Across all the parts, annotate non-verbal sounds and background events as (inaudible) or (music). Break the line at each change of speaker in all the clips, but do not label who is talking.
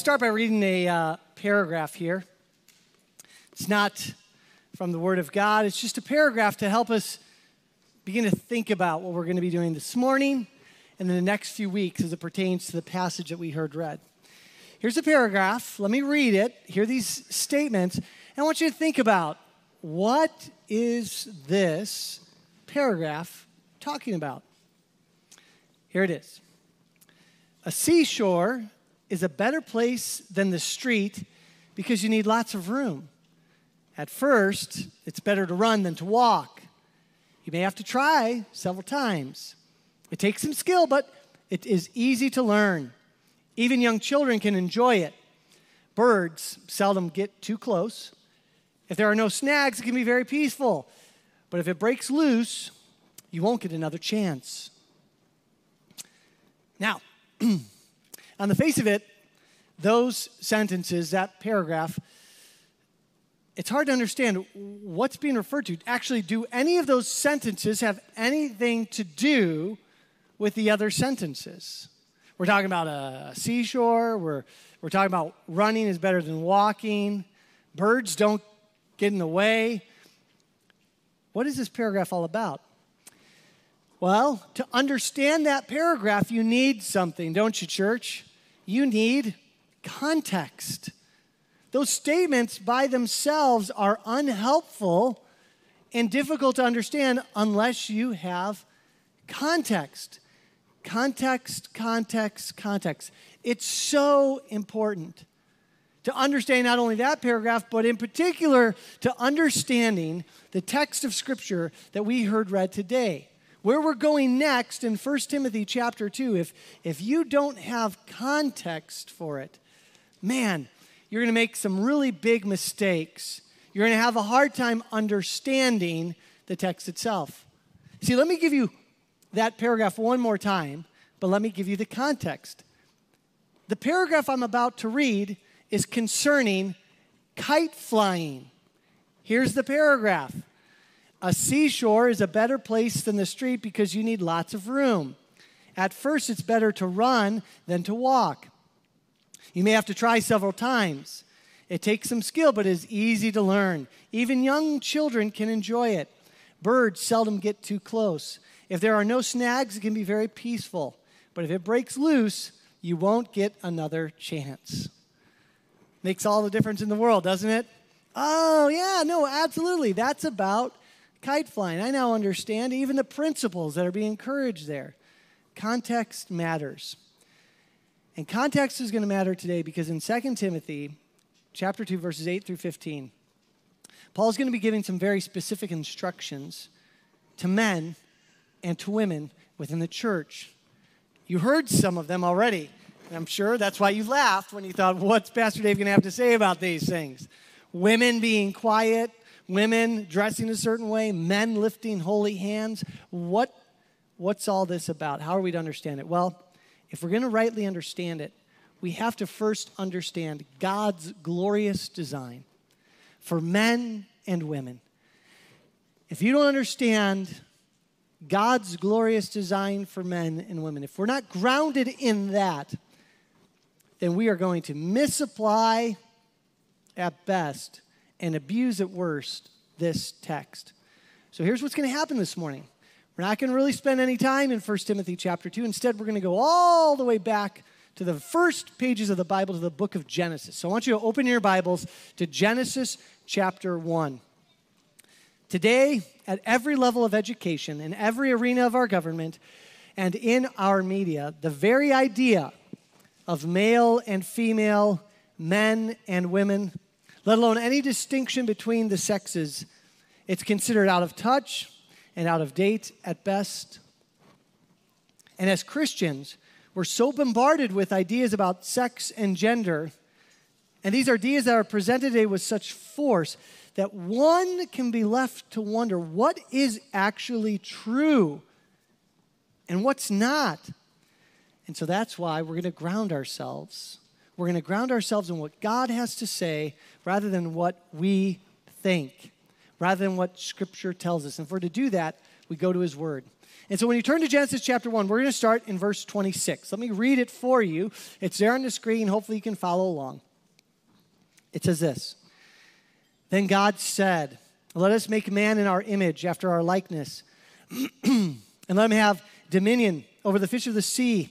Start by reading a uh, paragraph here. It's not from the Word of God, it's just a paragraph to help us begin to think about what we're going to be doing this morning and in the next few weeks as it pertains to the passage that we heard read. Here's a paragraph. Let me read it. Hear these statements. And I want you to think about what is this paragraph talking about? Here it is. A seashore is a better place than the street because you need lots of room. At first, it's better to run than to walk. You may have to try several times. It takes some skill, but it is easy to learn. Even young children can enjoy it. Birds seldom get too close. If there are no snags, it can be very peaceful. But if it breaks loose, you won't get another chance. Now, (clears throat) on the face of it, those sentences, that paragraph, it's hard to understand what's being referred to. Actually, do any of those sentences have anything to do with the other sentences? We're talking about a seashore, we're, we're talking about running is better than walking, birds don't get in the way. What is this paragraph all about? Well, to understand that paragraph, you need something, don't you, church? You need context. Those statements by themselves are unhelpful and difficult to understand unless you have context. Context, context, context. It's so important to understand not only that paragraph, but in particular to understanding the text of Scripture that we heard read today. Where we're going next in 1 Timothy chapter 2, if, if you don't have context for it, man, you're going to make some really big mistakes. You're going to have a hard time understanding the text itself. See, let me give you that paragraph one more time, but let me give you the context. The paragraph I'm about to read is concerning kite flying. Here's the paragraph A seashore is a better place than the street because you need lots of room. At first, it's better to run than to walk. You may have to try several times. It takes some skill, but is easy to learn. Even young children can enjoy it. Birds seldom get too close. If there are no snags, it can be very peaceful. But if it breaks loose, you won't get another chance. Makes all the difference in the world, doesn't it? Oh, yeah, no, absolutely. That's about kite flying. I now understand even the principles that are being encouraged there. Context matters. And context is going to matter today because in 2 Timothy chapter 2 verses 8 through 15, Paul's going to be giving some very specific instructions to men and to women within the church. You heard some of them already. And I'm sure that's why you laughed when you thought, what's Pastor Dave going to have to say about these things? Women being quiet, women dressing a certain way, men lifting holy hands. What, what's all this about? How are we to understand it? Well, if we're going to rightly understand it, we have to first understand God's glorious design for men and women. If you don't understand God's glorious design for men and women, if we're not grounded in that, then we are going to misapply at best and abuse at worst this text. So here's what's going to happen this morning. We're not going to really spend any time in 1 Timothy chapter 2. Instead, we're going to go all the way back to the first pages of the Bible, to the book of Genesis. So I want you to open your Bibles to Genesis chapter 1. Today, at every level of education, in every arena of our government, and in our media, the very idea of male and female, men and women, let alone any distinction between the sexes, it's considered out of touch and out of date at best. And as Christians, we're so bombarded with ideas about sex and gender, and these ideas that are presented today with such force that one can be left to wonder what is actually true and what's not. And so that's why we're going to ground ourselves. We're going to ground ourselves in what God has to say rather than what we think rather than what Scripture tells us. And for to do that, we go to His Word. And so when you turn to Genesis chapter 1, we're going to start in verse 26. Let me read it for you. It's there on the screen. Hopefully you can follow along. It says this Then God said, Let us make man in our image, after our likeness, (clears throat) and let him have dominion over the fish of the sea,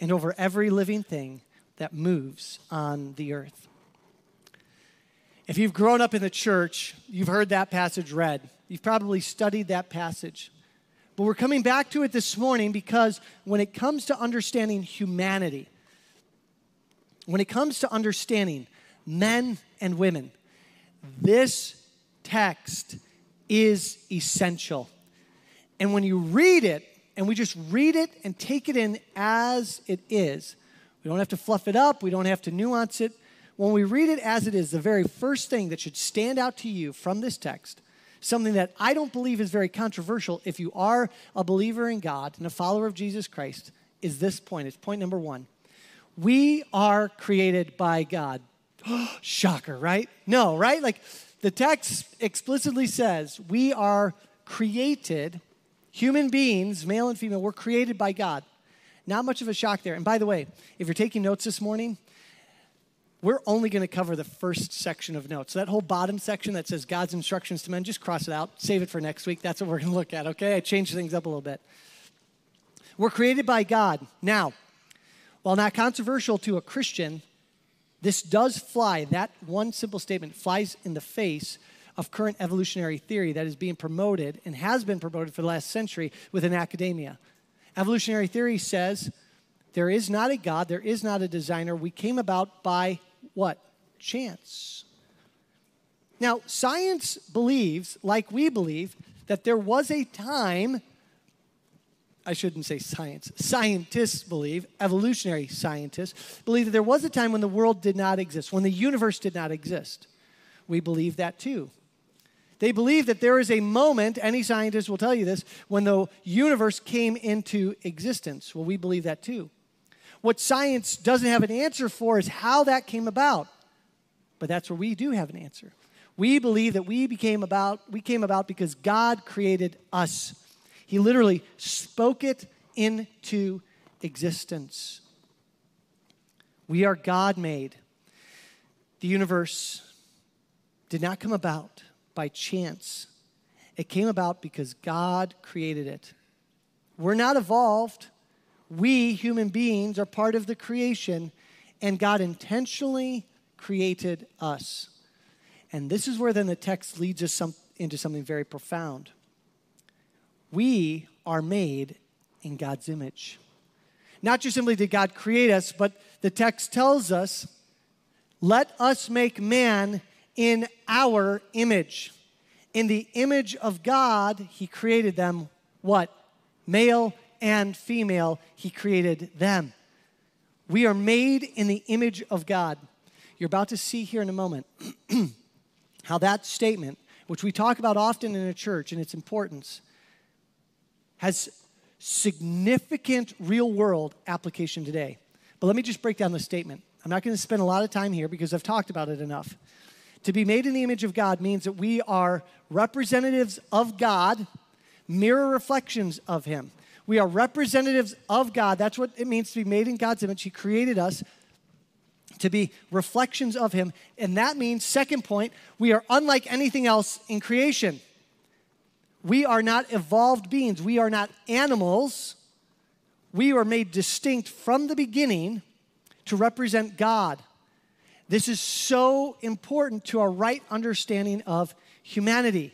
and over every living thing that moves on the earth. If you've grown up in the church, you've heard that passage read. You've probably studied that passage. But we're coming back to it this morning because when it comes to understanding humanity, when it comes to understanding men and women, this text is essential. And when you read it, and we just read it and take it in as it is, we don't have to fluff it up, we don't have to nuance it. When we read it as it is, the very first thing that should stand out to you from this text something that I don't believe is very controversial if you are a believer in God and a follower of Jesus Christ, is this point. It's point number one. We are created by God. (gasps) Shocker, right? No, right? Like the text explicitly says we are created, human beings, male and female, we're created by God. Not much of a shock there. And by the way, if you're taking notes this morning, we're only going to cover the first section of notes. So that whole bottom section that says God's instructions to men, just cross it out. Save it for next week. That's what we're going to look at, okay? I changed things up a little bit. We're created by God. Now, while not controversial to a Christian, this does fly, that one simple statement flies in the face of current evolutionary theory that is being promoted and has been promoted for the last century within academia. Evolutionary theory says there is not a God, there is not a designer. We came about by what? Chance. Now, science believes, like we believe, that there was a time, I shouldn't say science, scientists believe, evolutionary scientists believe that there was a time when the world did not exist, when the universe did not exist. We believe that too. They believe that there is a moment, any scientist will tell you this, when the universe came into existence. Well, we believe that too. What science doesn't have an answer for is how that came about. But that's where we do have an answer. We believe that we became about we came about because God created us. He literally spoke it into existence. We are God made. The universe did not come about by chance. It came about because God created it. We're not evolved we human beings are part of the creation, and God intentionally created us. And this is where then the text leads us some, into something very profound. We are made in God's image. Not just simply did God create us, but the text tells us, let us make man in our image. In the image of God, he created them what? Male and female, He created them. We are made in the image of God. You're about to see here in a moment (clears throat) how that statement, which we talk about often in a church and its importance, has significant real world application today. But let me just break down the statement. I'm not going to spend a lot of time here because I've talked about it enough. To be made in the image of God means that we are representatives of God, mirror reflections of Him. We are representatives of God. That's what it means to be made in God's image. He created us to be reflections of Him. And that means, second point, we are unlike anything else in creation. We are not evolved beings, we are not animals. We are made distinct from the beginning to represent God. This is so important to our right understanding of humanity.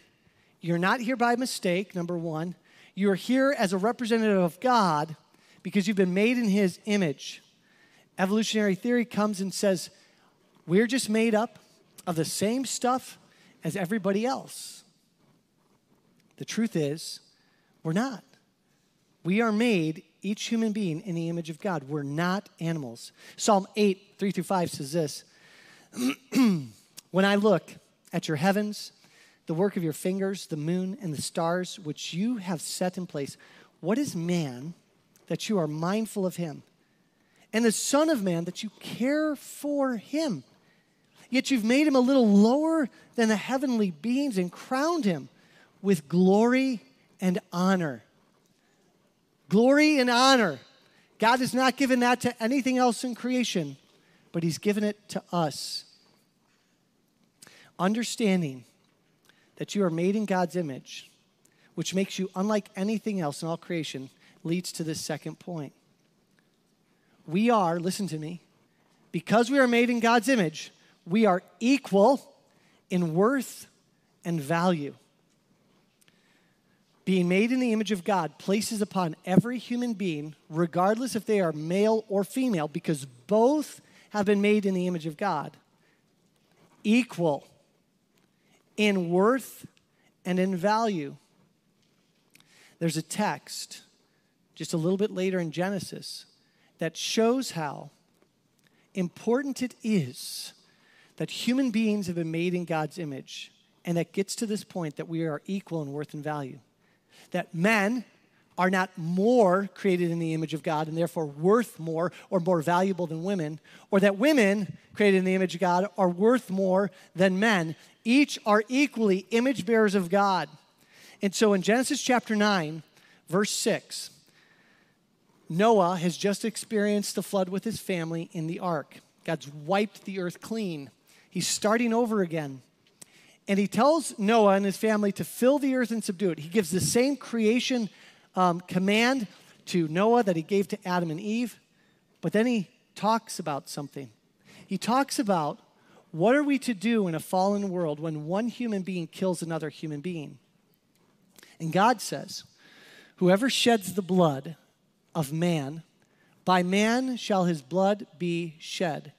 You're not here by mistake, number one. You're here as a representative of God because you've been made in His image. Evolutionary theory comes and says, we're just made up of the same stuff as everybody else. The truth is, we're not. We are made, each human being, in the image of God. We're not animals. Psalm 8, 3 through 5 says this (clears throat) When I look at your heavens, the work of your fingers, the moon and the stars, which you have set in place, what is man that you are mindful of him? And the Son of Man that you care for him? Yet you've made him a little lower than the heavenly beings and crowned him with glory and honor. Glory and honor. God has not given that to anything else in creation, but He's given it to us. Understanding that you are made in God's image, which makes you unlike anything else in all creation, leads to this second point. We are, listen to me, because we are made in God's image, we are equal in worth and value being made in the image of God places upon every human being, regardless if they are male or female, because both have been made in the image of God, equal in worth and in value. There's a text just a little bit later in Genesis that shows how important it is that human beings have been made in God's image, and that gets to this point that we are equal in worth and value that men are not more created in the image of God and therefore worth more or more valuable than women, or that women created in the image of God are worth more than men. Each are equally image bearers of God. And so in Genesis chapter 9, verse 6, Noah has just experienced the flood with his family in the ark. God's wiped the earth clean. He's starting over again. And he tells Noah and his family to fill the earth and subdue it. He gives the same creation um, command to Noah that he gave to Adam and Eve. But then he talks about something. He talks about what are we to do in a fallen world when one human being kills another human being? And God says, Whoever sheds the blood of man, by man shall his blood be shed.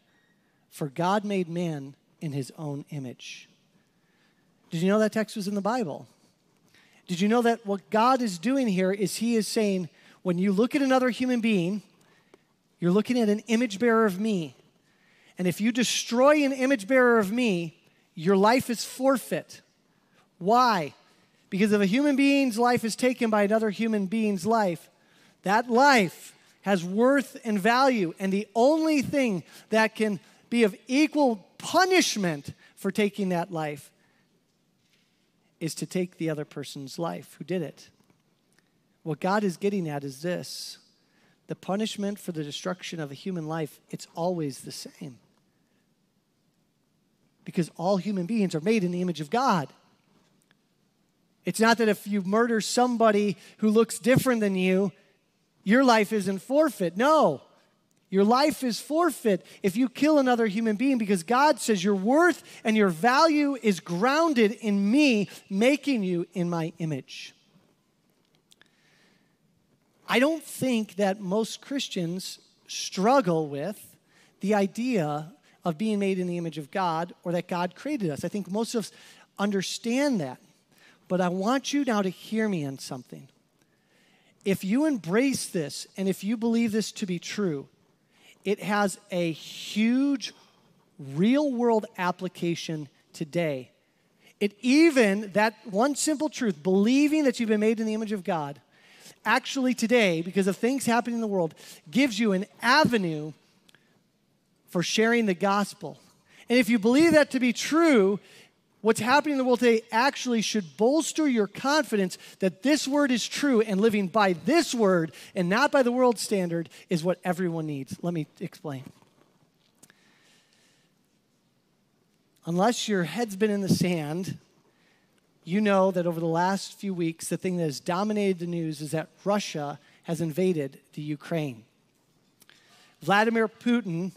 For God made man in his own image. Did you know that text was in the Bible? Did you know that what God is doing here is He is saying, when you look at another human being, you're looking at an image bearer of me. And if you destroy an image bearer of me, your life is forfeit. Why? Because if a human being's life is taken by another human being's life, that life has worth and value. And the only thing that can be of equal punishment for taking that life is to take the other person's life who did it. What God is getting at is this the punishment for the destruction of a human life, it's always the same. Because all human beings are made in the image of God. It's not that if you murder somebody who looks different than you, your life isn't forfeit. No. Your life is forfeit if you kill another human being because God says your worth and your value is grounded in me making you in my image. I don't think that most Christians struggle with the idea of being made in the image of God or that God created us. I think most of us understand that. But I want you now to hear me on something. If you embrace this and if you believe this to be true, it has a huge real world application today. It even, that one simple truth, believing that you've been made in the image of God, actually today, because of things happening in the world, gives you an avenue for sharing the gospel. And if you believe that to be true, what's happening in the world today actually should bolster your confidence that this word is true and living by this word and not by the world standard is what everyone needs. Let me explain. Unless your head's been in the sand, you know that over the last few weeks, the thing that has dominated the news is that Russia has invaded the Ukraine. Vladimir Putin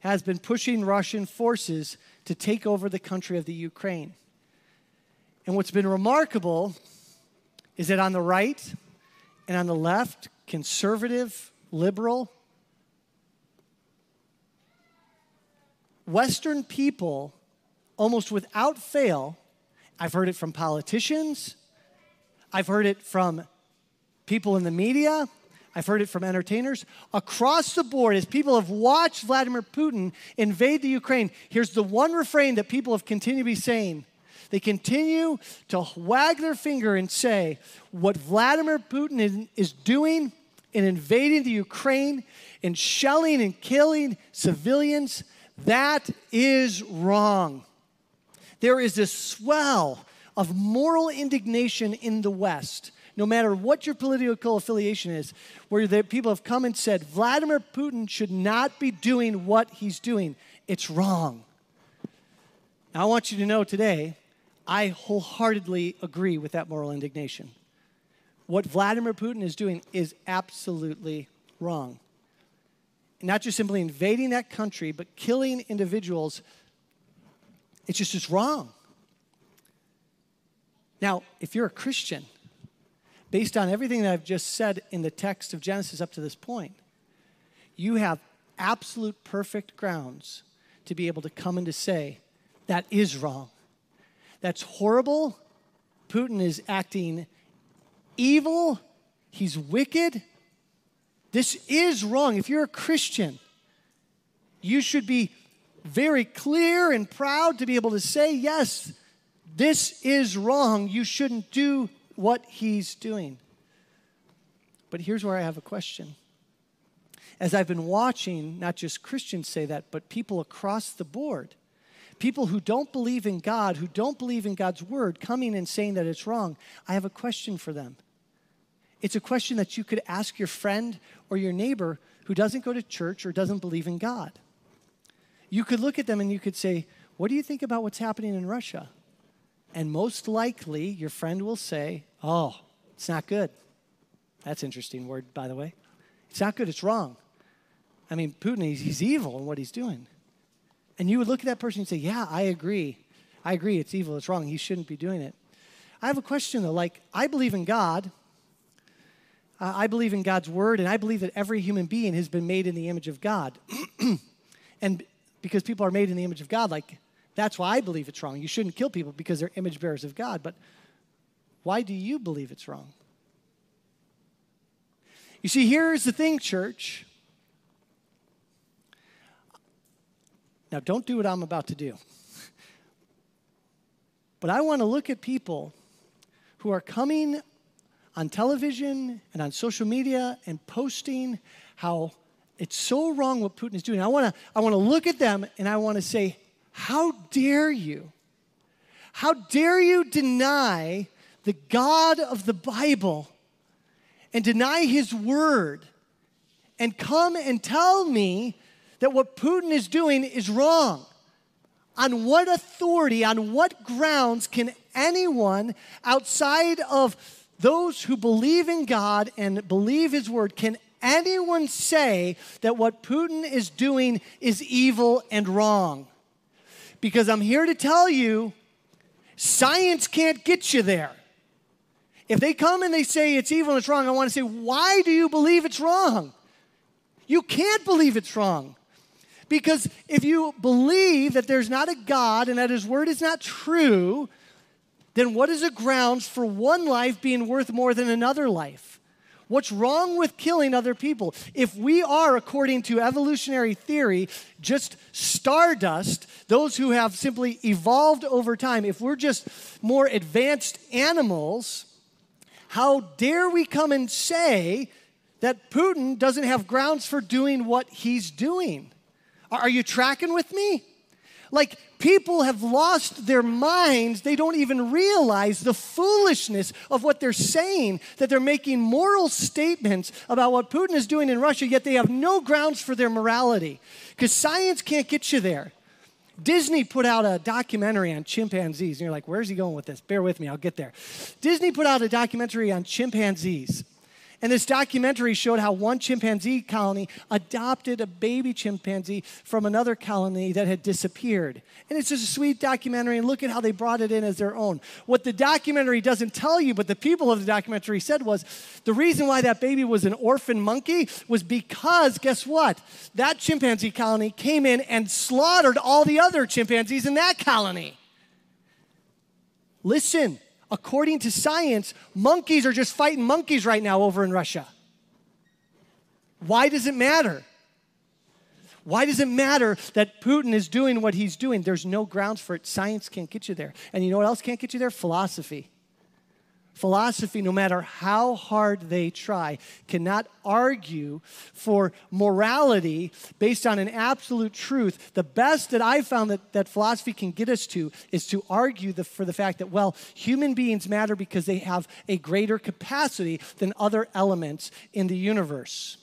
has been pushing Russian forces to take over the country of the Ukraine. And what's been remarkable is that on the right and on the left, conservative, liberal, Western people, almost without fail, I've heard it from politicians, I've heard it from people in the media, I've heard it from entertainers. Across the board, as people have watched Vladimir Putin invade the Ukraine, here's the one refrain that people have continued to be saying. They continue to wag their finger and say, what Vladimir Putin is doing in invading the Ukraine and shelling and killing civilians, that is wrong. There is a swell of moral indignation in the West no matter what your political affiliation is, where the people have come and said, Vladimir Putin should not be doing what he's doing. It's wrong. Now, I want you to know today, I wholeheartedly agree with that moral indignation. What Vladimir Putin is doing is absolutely wrong. Not just simply invading that country, but killing individuals, it's just it's wrong. Now, if you're a Christian, based on everything that I've just said in the text of Genesis up to this point, you have absolute perfect grounds to be able to come and to say, that is wrong. That's horrible. Putin is acting evil. He's wicked. This is wrong. If you're a Christian, you should be very clear and proud to be able to say, yes, this is wrong. You shouldn't do what he's doing. But here's where I have a question. As I've been watching, not just Christians say that, but people across the board, people who don't believe in God, who don't believe in God's word, coming and saying that it's wrong, I have a question for them. It's a question that you could ask your friend or your neighbor who doesn't go to church or doesn't believe in God. You could look at them and you could say, What do you think about what's happening in Russia? And most likely, your friend will say, Oh, it's not good. That's interesting word, by the way. It's not good, it's wrong. I mean, Putin, he's, he's evil in what he's doing. And you would look at that person and say, Yeah, I agree. I agree, it's evil, it's wrong. He shouldn't be doing it. I have a question though. Like, I believe in God. Uh, I believe in God's word, and I believe that every human being has been made in the image of God. (clears throat) and because people are made in the image of God, like, that's why I believe it's wrong. You shouldn't kill people because they're image bearers of God. But why do you believe it's wrong? You see, here's the thing, church. Now, don't do what I'm about to do. But I want to look at people who are coming on television and on social media and posting how it's so wrong what Putin is doing. I want to I want to look at them and I want to say, how dare you? How dare you deny the God of the Bible and deny his word and come and tell me that what Putin is doing is wrong? On what authority, on what grounds can anyone outside of those who believe in God and believe his word, can anyone say that what Putin is doing is evil and wrong? Because I'm here to tell you, science can't get you there. If they come and they say it's evil and it's wrong, I want to say, why do you believe it's wrong? You can't believe it's wrong. Because if you believe that there's not a God and that his word is not true, then what is the grounds for one life being worth more than another life? What's wrong with killing other people? If we are, according to evolutionary theory, just stardust, those who have simply evolved over time, if we're just more advanced animals, how dare we come and say that Putin doesn't have grounds for doing what he's doing? Are you tracking with me? Like, people have lost their minds. They don't even realize the foolishness of what they're saying, that they're making moral statements about what Putin is doing in Russia, yet they have no grounds for their morality. Because science can't get you there. Disney put out a documentary on chimpanzees. And you're like, where's he going with this? Bear with me, I'll get there. Disney put out a documentary on chimpanzees. And this documentary showed how one chimpanzee colony adopted a baby chimpanzee from another colony that had disappeared. And it's just a sweet documentary, and look at how they brought it in as their own. What the documentary doesn't tell you, but the people of the documentary said was the reason why that baby was an orphan monkey was because, guess what? That chimpanzee colony came in and slaughtered all the other chimpanzees in that colony. Listen, according to science, monkeys are just fighting monkeys right now over in Russia. Why does it matter? Why does it matter that Putin is doing what he's doing? There's no grounds for it. Science can't get you there. And you know what else can't get you there? Philosophy. Philosophy, no matter how hard they try, cannot argue for morality based on an absolute truth. The best that I've found that, that philosophy can get us to is to argue the, for the fact that, well, human beings matter because they have a greater capacity than other elements in the universe.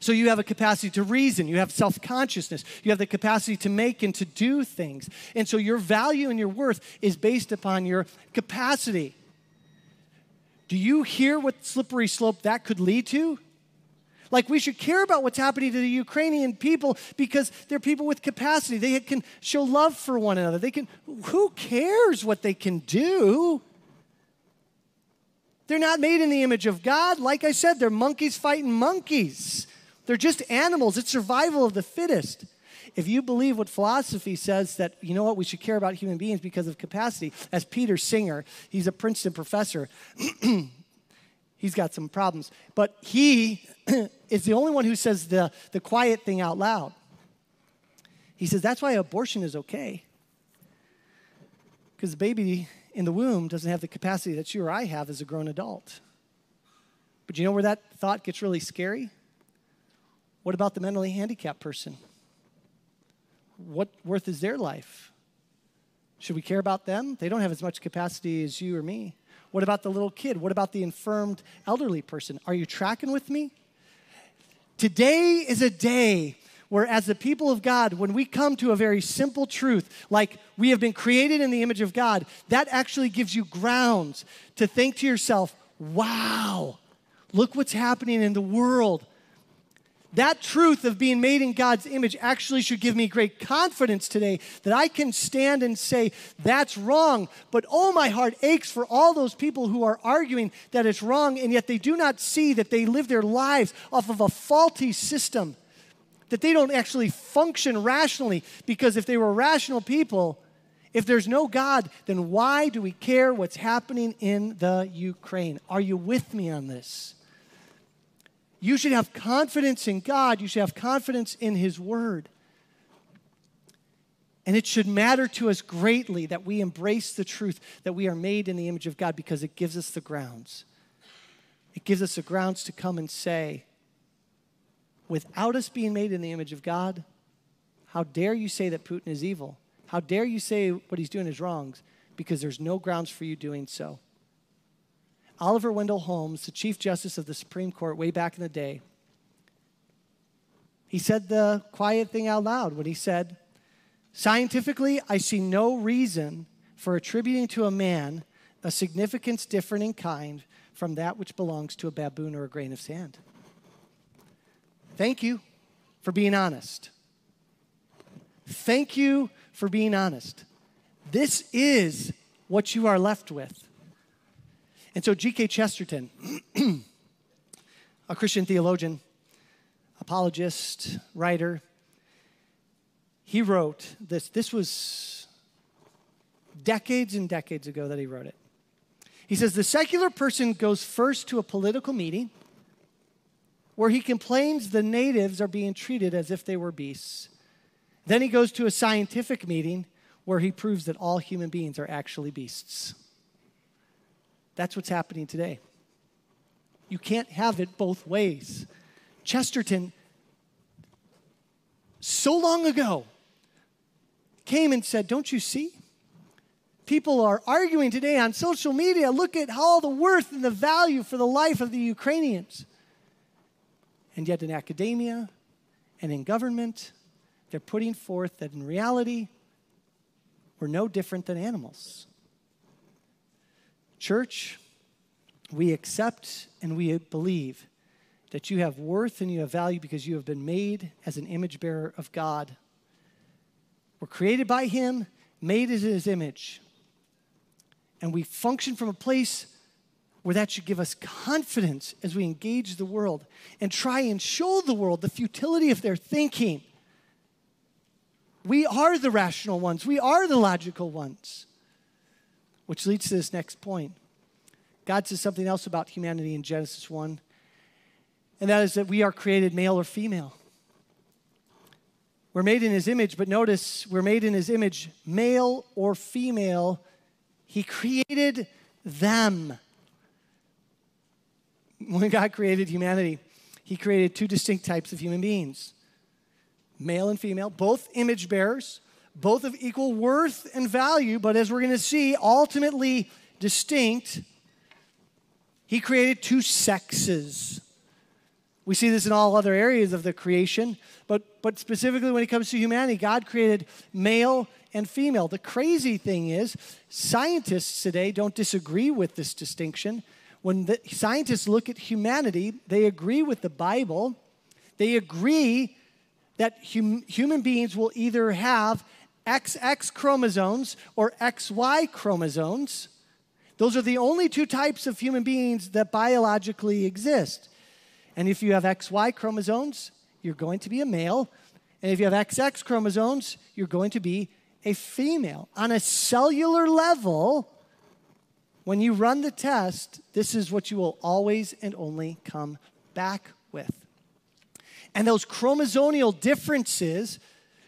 So you have a capacity to reason, you have self consciousness, you have the capacity to make and to do things. And so your value and your worth is based upon your capacity. Do you hear what slippery slope that could lead to? Like, we should care about what's happening to the Ukrainian people because they're people with capacity. They can show love for one another. They can, who cares what they can do? They're not made in the image of God. Like I said, they're monkeys fighting monkeys. They're just animals. It's survival of the fittest. If you believe what philosophy says that, you know what, we should care about human beings because of capacity, as Peter Singer, he's a Princeton professor, (clears throat) he's got some problems, but he (clears throat) is the only one who says the, the quiet thing out loud. He says that's why abortion is okay. Because the baby in the womb doesn't have the capacity that you or I have as a grown adult. But you know where that thought gets really scary? What about the mentally handicapped person? What worth is their life? Should we care about them? They don't have as much capacity as you or me. What about the little kid? What about the infirmed elderly person? Are you tracking with me? Today is a day where, as the people of God, when we come to a very simple truth, like we have been created in the image of God, that actually gives you grounds to think to yourself, wow, look what's happening in the world that truth of being made in God's image actually should give me great confidence today that I can stand and say, that's wrong. But oh, my heart aches for all those people who are arguing that it's wrong, and yet they do not see that they live their lives off of a faulty system, that they don't actually function rationally. Because if they were rational people, if there's no God, then why do we care what's happening in the Ukraine? Are you with me on this? You should have confidence in God. You should have confidence in His Word. And it should matter to us greatly that we embrace the truth that we are made in the image of God because it gives us the grounds. It gives us the grounds to come and say, without us being made in the image of God, how dare you say that Putin is evil? How dare you say what he's doing is wrong? Because there's no grounds for you doing so. Oliver Wendell Holmes, the Chief Justice of the Supreme Court way back in the day, he said the quiet thing out loud when he said, Scientifically, I see no reason for attributing to a man a significance different in kind from that which belongs to a baboon or a grain of sand. Thank you for being honest. Thank you for being honest. This is what you are left with. And so G.K. Chesterton, (clears throat) a Christian theologian, apologist, writer, he wrote this. This was decades and decades ago that he wrote it. He says the secular person goes first to a political meeting where he complains the natives are being treated as if they were beasts. Then he goes to a scientific meeting where he proves that all human beings are actually beasts. That's what's happening today. You can't have it both ways. Chesterton, so long ago, came and said, Don't you see? People are arguing today on social media. Look at all the worth and the value for the life of the Ukrainians. And yet, in academia and in government, they're putting forth that in reality, we're no different than animals. Church, we accept and we believe that you have worth and you have value because you have been made as an image bearer of God. We're created by Him, made in His image. And we function from a place where that should give us confidence as we engage the world and try and show the world the futility of their thinking. We are the rational ones, we are the logical ones. Which leads to this next point. God says something else about humanity in Genesis 1, and that is that we are created male or female. We're made in his image, but notice we're made in his image, male or female. He created them. When God created humanity, he created two distinct types of human beings male and female, both image bearers, both of equal worth and value, but as we're going to see, ultimately distinct. He created two sexes. We see this in all other areas of the creation, but, but specifically when it comes to humanity, God created male and female. The crazy thing is, scientists today don't disagree with this distinction. When the scientists look at humanity, they agree with the Bible. They agree that hum, human beings will either have XX chromosomes or XY chromosomes. Those are the only two types of human beings that biologically exist. And if you have XY chromosomes, you're going to be a male. And if you have XX chromosomes, you're going to be a female. On a cellular level, when you run the test, this is what you will always and only come back with. And those chromosomal differences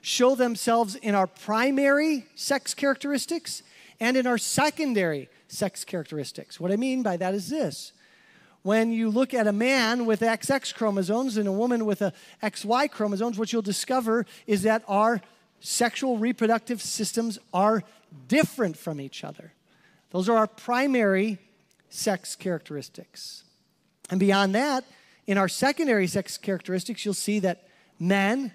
show themselves in our primary sex characteristics and in our secondary sex characteristics. What I mean by that is this. When you look at a man with XX chromosomes and a woman with a XY chromosomes, what you'll discover is that our sexual reproductive systems are different from each other. Those are our primary sex characteristics. And beyond that, in our secondary sex characteristics, you'll see that men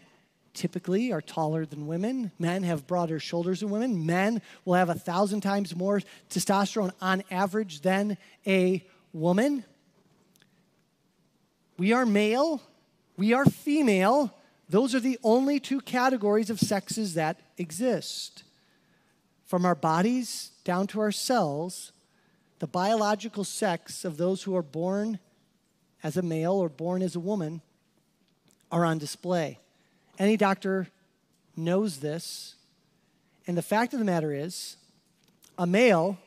typically are taller than women. Men have broader shoulders than women. Men will have a thousand times more testosterone on average than a woman. We are male, we are female. Those are the only two categories of sexes that exist. From our bodies down to our cells, the biological sex of those who are born as a male or born as a woman are on display. Any doctor knows this. And the fact of the matter is, a male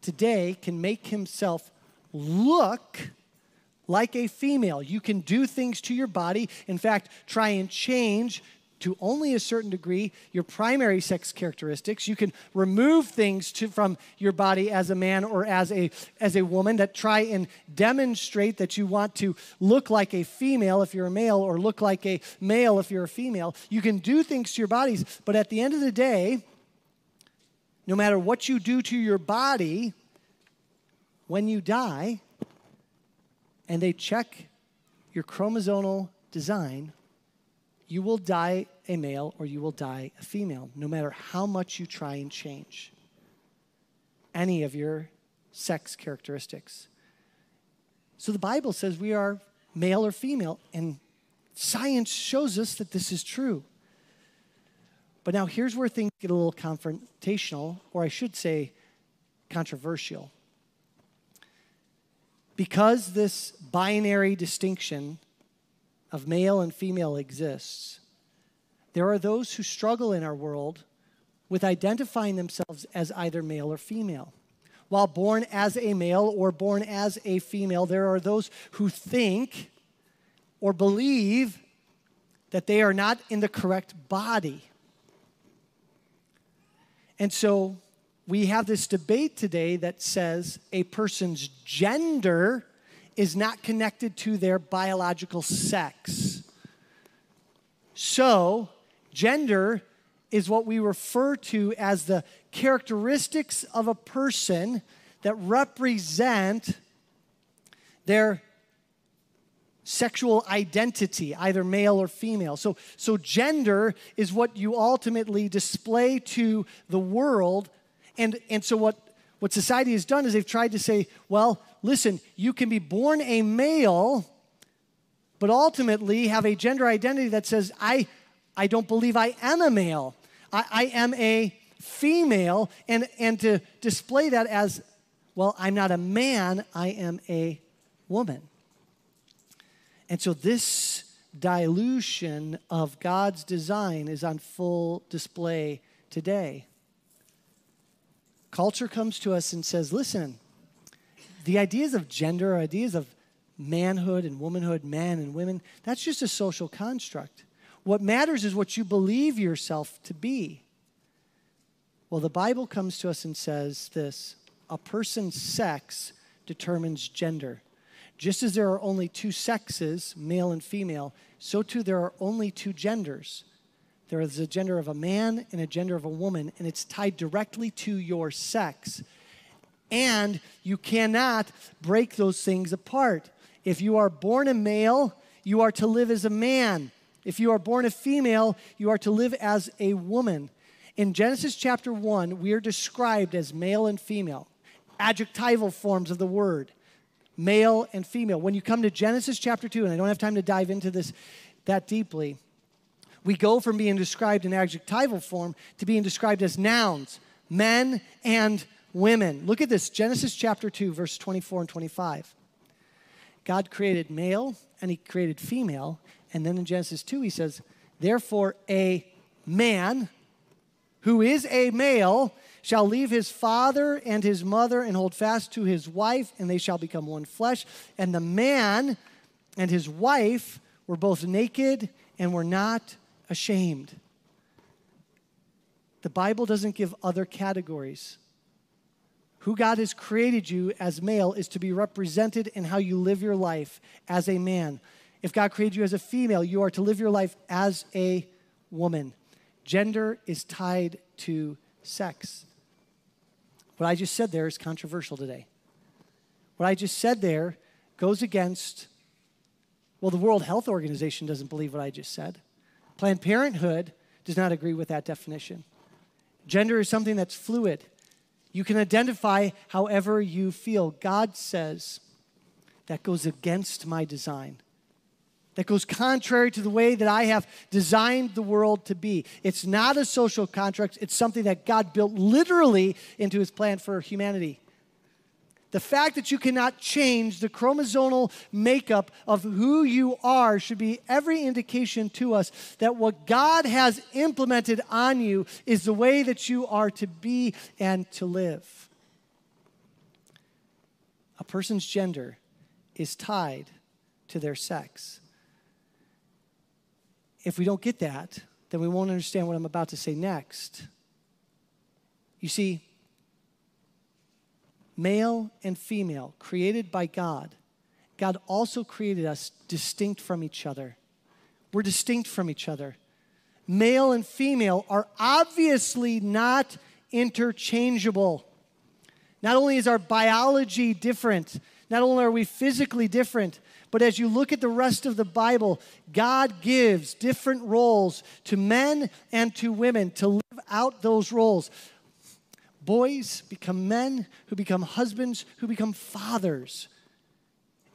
today can make himself look like a female. You can do things to your body. In fact, try and change to only a certain degree your primary sex characteristics. You can remove things to, from your body as a man or as a, as a woman that try and demonstrate that you want to look like a female if you're a male or look like a male if you're a female. You can do things to your bodies, but at the end of the day, no matter what you do to your body, when you die and they check your chromosomal design, you will die a male or you will die a female, no matter how much you try and change any of your sex characteristics. So the Bible says we are male or female, and science shows us that this is true. But now here's where things get a little confrontational, or I should say controversial. Because this binary distinction of male and female exists, there are those who struggle in our world with identifying themselves as either male or female. While born as a male or born as a female, there are those who think or believe that they are not in the correct body. And so we have this debate today that says a person's gender is not connected to their biological sex. So, gender is what we refer to as the characteristics of a person that represent their sexual identity, either male or female. So, so gender is what you ultimately display to the world. And, and so what what society has done is they've tried to say, well, listen, you can be born a male, but ultimately have a gender identity that says, I, I don't believe I am a male. I, I am a female. And, and to display that as, well, I'm not a man, I am a woman. And so this dilution of God's design is on full display today. Culture comes to us and says, listen, the ideas of gender, ideas of manhood and womanhood, men and women, that's just a social construct. What matters is what you believe yourself to be. Well, the Bible comes to us and says this a person's sex determines gender. Just as there are only two sexes, male and female, so too there are only two genders. There is a gender of a man and a gender of a woman, and it's tied directly to your sex. And you cannot break those things apart. If you are born a male, you are to live as a man. If you are born a female, you are to live as a woman. In Genesis chapter 1, we are described as male and female, adjectival forms of the word, male and female. When you come to Genesis chapter 2, and I don't have time to dive into this that deeply, we go from being described in adjectival form to being described as nouns, men and women. Look at this Genesis chapter 2, verse 24 and 25. God created male and he created female. And then in Genesis 2, he says, Therefore, a man who is a male shall leave his father and his mother and hold fast to his wife, and they shall become one flesh. And the man and his wife were both naked and were not ashamed. The Bible doesn't give other categories. Who God has created you as male is to be represented in how you live your life as a man. If God created you as a female, you are to live your life as a woman. Gender is tied to sex. What I just said there is controversial today. What I just said there goes against, well, the World Health Organization doesn't believe what I just said. Planned Parenthood does not agree with that definition. Gender is something that's fluid. You can identify however you feel. God says that goes against my design. That goes contrary to the way that I have designed the world to be. It's not a social contract, it's something that God built literally into his plan for humanity. The fact that you cannot change the chromosomal makeup of who you are should be every indication to us that what God has implemented on you is the way that you are to be and to live. A person's gender is tied to their sex. If we don't get that, then we won't understand what I'm about to say next. You see, male and female, created by God, God also created us distinct from each other. We're distinct from each other. Male and female are obviously not interchangeable. Not only is our biology different, not only are we physically different, but as you look at the rest of the Bible, God gives different roles to men and to women to live out those roles. Boys become men who become husbands, who become fathers.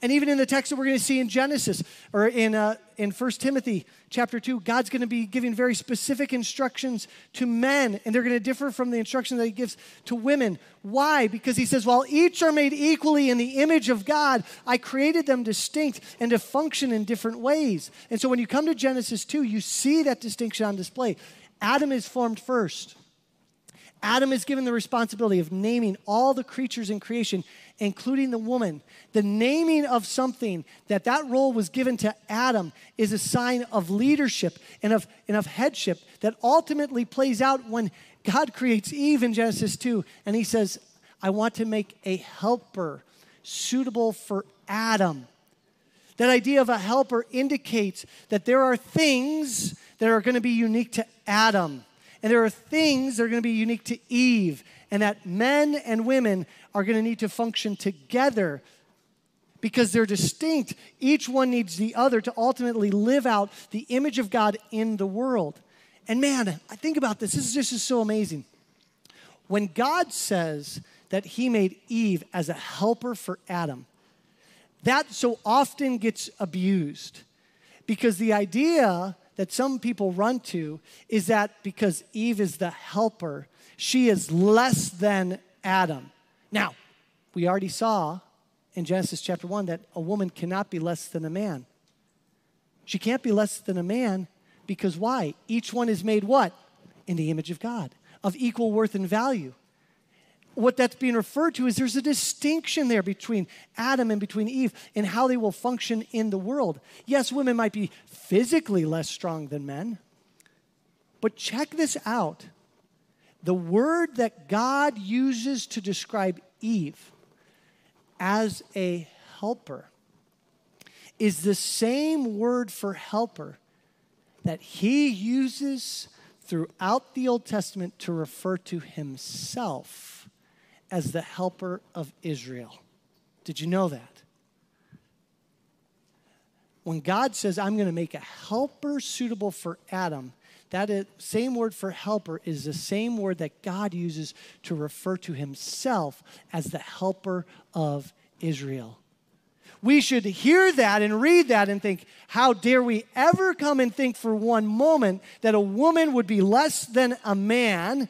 And even in the text that we're going to see in Genesis or in, uh, in 1 Timothy chapter 2, God's going to be giving very specific instructions to men, and they're going to differ from the instructions that He gives to women. Why? Because He says, while each are made equally in the image of God, I created them distinct and to function in different ways. And so when you come to Genesis 2, you see that distinction on display. Adam is formed first. Adam is given the responsibility of naming all the creatures in creation, including the woman. The naming of something that that role was given to Adam is a sign of leadership and of, and of headship that ultimately plays out when God creates Eve in Genesis 2 and he says, I want to make a helper suitable for Adam. That idea of a helper indicates that there are things that are going to be unique to Adam. And there are things that are going to be unique to Eve, and that men and women are going to need to function together because they're distinct. Each one needs the other to ultimately live out the image of God in the world. And man, I think about this. This is just so amazing. When God says that He made Eve as a helper for Adam, that so often gets abused because the idea that some people run to is that because Eve is the helper, she is less than Adam. Now, we already saw in Genesis chapter 1 that a woman cannot be less than a man. She can't be less than a man because why? Each one is made what? In the image of God, of equal worth and value. what that's being referred to is there's a distinction there between Adam and between Eve and how they will function in the world. Yes, women might be physically less strong than men, but check this out. The word that God uses to describe Eve as a helper is the same word for helper that he uses throughout the Old Testament to refer to himself as the helper of Israel. Did you know that? When God says, I'm going to make a helper suitable for Adam, that is, same word for helper is the same word that God uses to refer to himself as the helper of Israel. We should hear that and read that and think, how dare we ever come and think for one moment that a woman would be less than a man?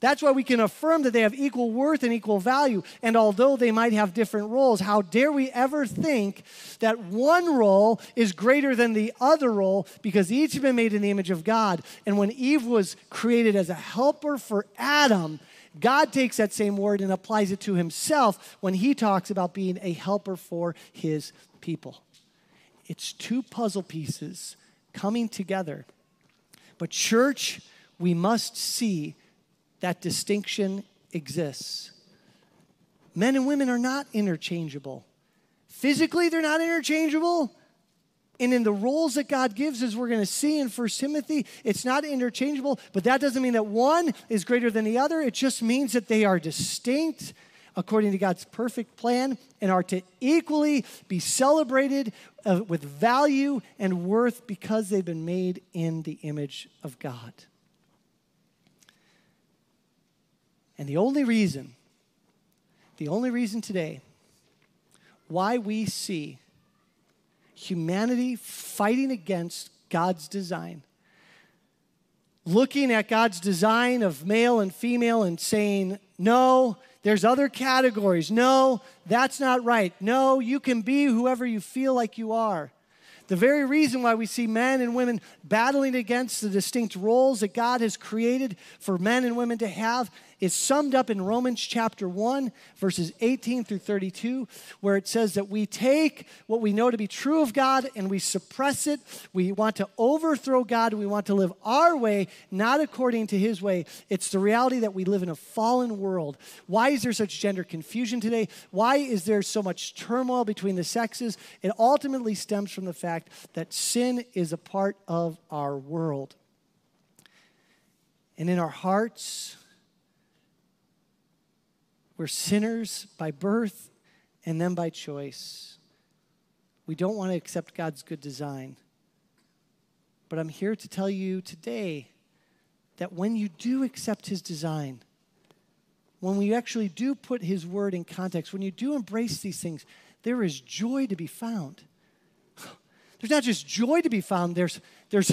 That's why we can affirm that they have equal worth and equal value. And although they might have different roles, how dare we ever think that one role is greater than the other role because each have been made in the image of God. And when Eve was created as a helper for Adam, God takes that same word and applies it to himself when he talks about being a helper for his people. It's two puzzle pieces coming together. But, church, we must see that distinction exists. Men and women are not interchangeable. Physically, they're not interchangeable. And in the roles that God gives, as we're going to see in 1 Timothy, it's not interchangeable, but that doesn't mean that one is greater than the other. It just means that they are distinct according to God's perfect plan and are to equally be celebrated uh, with value and worth because they've been made in the image of God. And the only reason, the only reason today why we see humanity fighting against God's design, looking at God's design of male and female and saying, no, there's other categories. No, that's not right. No, you can be whoever you feel like you are. The very reason why we see men and women battling against the distinct roles that God has created for men and women to have is summed up in Romans chapter 1, verses 18 through 32, where it says that we take what we know to be true of God and we suppress it. We want to overthrow God. We want to live our way, not according to his way. It's the reality that we live in a fallen world. Why is there such gender confusion today? Why is there so much turmoil between the sexes? It ultimately stems from the fact that sin is a part of our world. And in our hearts, we're sinners by birth and then by choice. We don't want to accept God's good design. But I'm here to tell you today that when you do accept His design, when we actually do put His word in context, when you do embrace these things, there is joy to be found. There's not just joy to be found, there's, there's,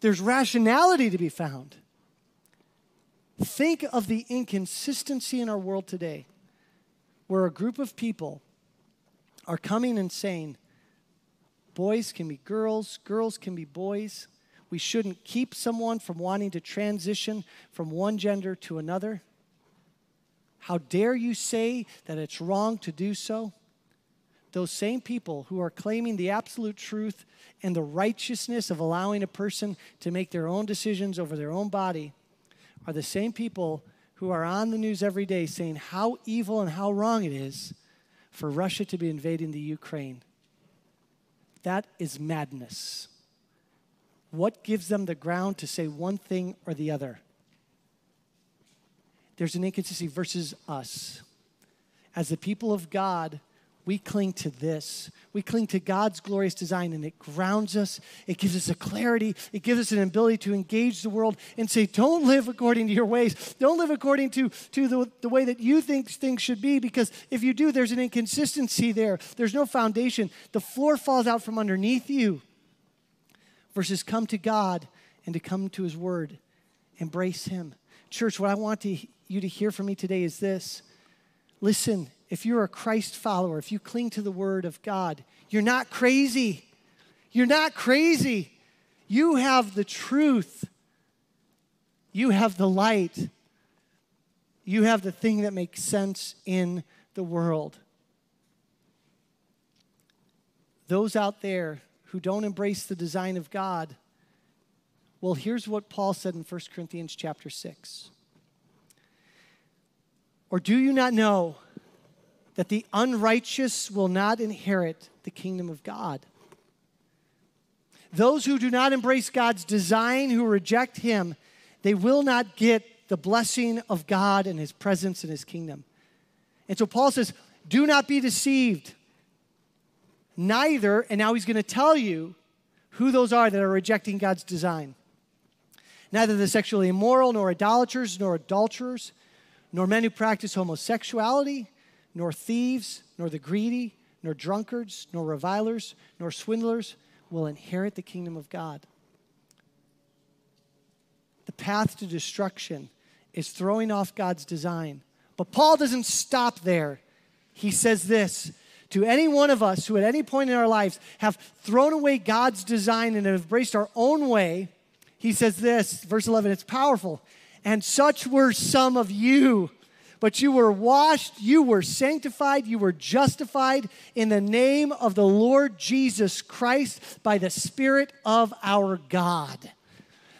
there's rationality to be found. Think of the inconsistency in our world today where a group of people are coming and saying, boys can be girls, girls can be boys. We shouldn't keep someone from wanting to transition from one gender to another. How dare you say that it's wrong to do so? Those same people who are claiming the absolute truth and the righteousness of allowing a person to make their own decisions over their own body are the same people who are on the news every day saying how evil and how wrong it is for Russia to be invading the Ukraine. That is madness. What gives them the ground to say one thing or the other? There's an inconsistency versus us. As the people of God, we cling to this. We cling to God's glorious design, and it grounds us. It gives us a clarity. It gives us an ability to engage the world and say, Don't live according to your ways. Don't live according to, to the, the way that you think things should be, because if you do, there's an inconsistency there. There's no foundation. The floor falls out from underneath you. Versus come to God and to come to His Word, embrace Him. Church, what I want to, you to hear from me today is this listen if you're a Christ follower, if you cling to the Word of God, you're not crazy. You're not crazy. You have the truth, you have the light. You have the thing that makes sense in the world. Those out there who don't embrace the design of God, well, here's what Paul said in 1 Corinthians chapter 6. Or do you not know that the unrighteous will not inherit the kingdom of God? Those who do not embrace God's design, who reject Him, they will not get the blessing of God and His presence in His kingdom. And so Paul says, Do not be deceived. Neither, and now he's going to tell you who those are that are rejecting God's design. Neither the sexually immoral, nor idolaters, nor adulterers, nor men who practice homosexuality, nor thieves, nor the greedy, nor drunkards, nor revilers, nor swindlers will inherit the kingdom of God. The path to destruction is throwing off God's design. But Paul doesn't stop there. He says this to any one of us who at any point in our lives have thrown away God's design and have embraced our own way, he says this, verse 11, it's powerful. And such were some of you. But you were washed, you were sanctified, you were justified in the name of the Lord Jesus Christ by the Spirit of our God.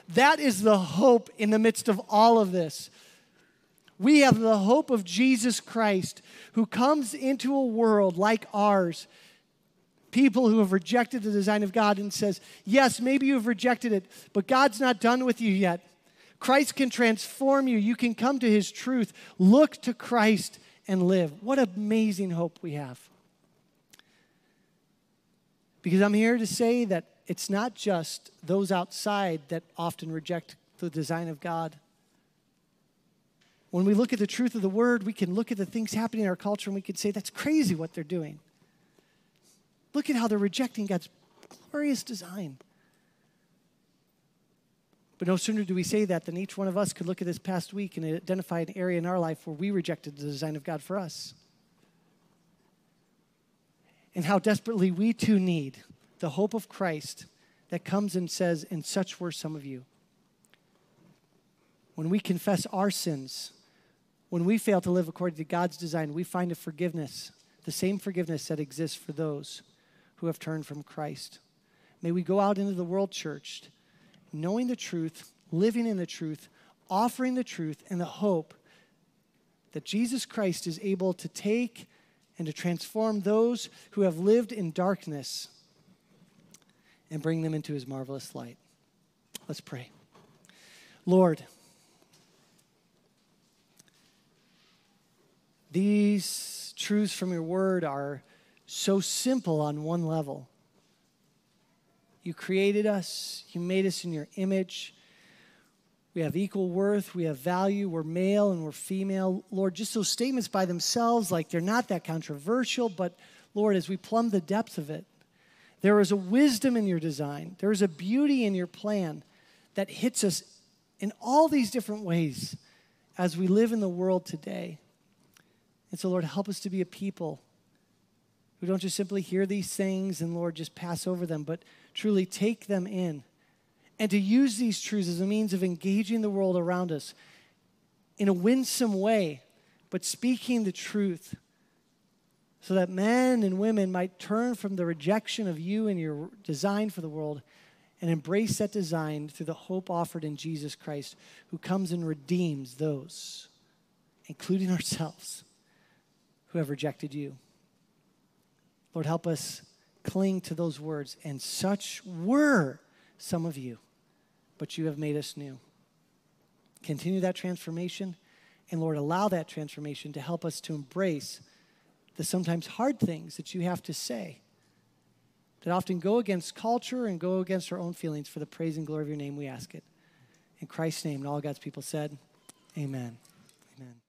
That is the hope in the midst of all of this. We have the hope of Jesus Christ who comes into a world like ours. People who have rejected the design of God and says, Yes, maybe you've rejected it, but God's not done with you yet. Christ can transform you. You can come to his truth. Look to Christ and live. What amazing hope we have. Because I'm here to say that it's not just those outside that often reject the design of God. When we look at the truth of the word, we can look at the things happening in our culture and we can say, that's crazy what they're doing. Look at how they're rejecting God's glorious design. But no sooner do we say that than each one of us could look at this past week and identify an area in our life where we rejected the design of God for us. And how desperately we too need the hope of Christ that comes and says, And such were some of you. When we confess our sins, when we fail to live according to God's design, we find a forgiveness, the same forgiveness that exists for those who have turned from Christ. May we go out into the world, church, knowing the truth, living in the truth, offering the truth, and the hope that Jesus Christ is able to take and to transform those who have lived in darkness and bring them into his marvelous light. Let's pray. Lord, These truths from your word are so simple on one level. You created us, you made us in your image. We have equal worth, we have value, we're male and we're female. Lord, just those statements by themselves, like they're not that controversial, but Lord, as we plumb the depth of it, there is a wisdom in your design, there is a beauty in your plan that hits us in all these different ways as we live in the world today. And so, Lord, help us to be a people who don't just simply hear these things and, Lord, just pass over them, but truly take them in and to use these truths as a means of engaging the world around us in a winsome way, but speaking the truth so that men and women might turn from the rejection of you and your design for the world and embrace that design through the hope offered in Jesus Christ, who comes and redeems those, including ourselves who have rejected you. Lord, help us cling to those words. And such were some of you, but you have made us new. Continue that transformation. And Lord, allow that transformation to help us to embrace the sometimes hard things that you have to say that often go against culture and go against our own feelings for the praise and glory of your name, we ask it. In Christ's name, and all God's people said, Amen. Amen.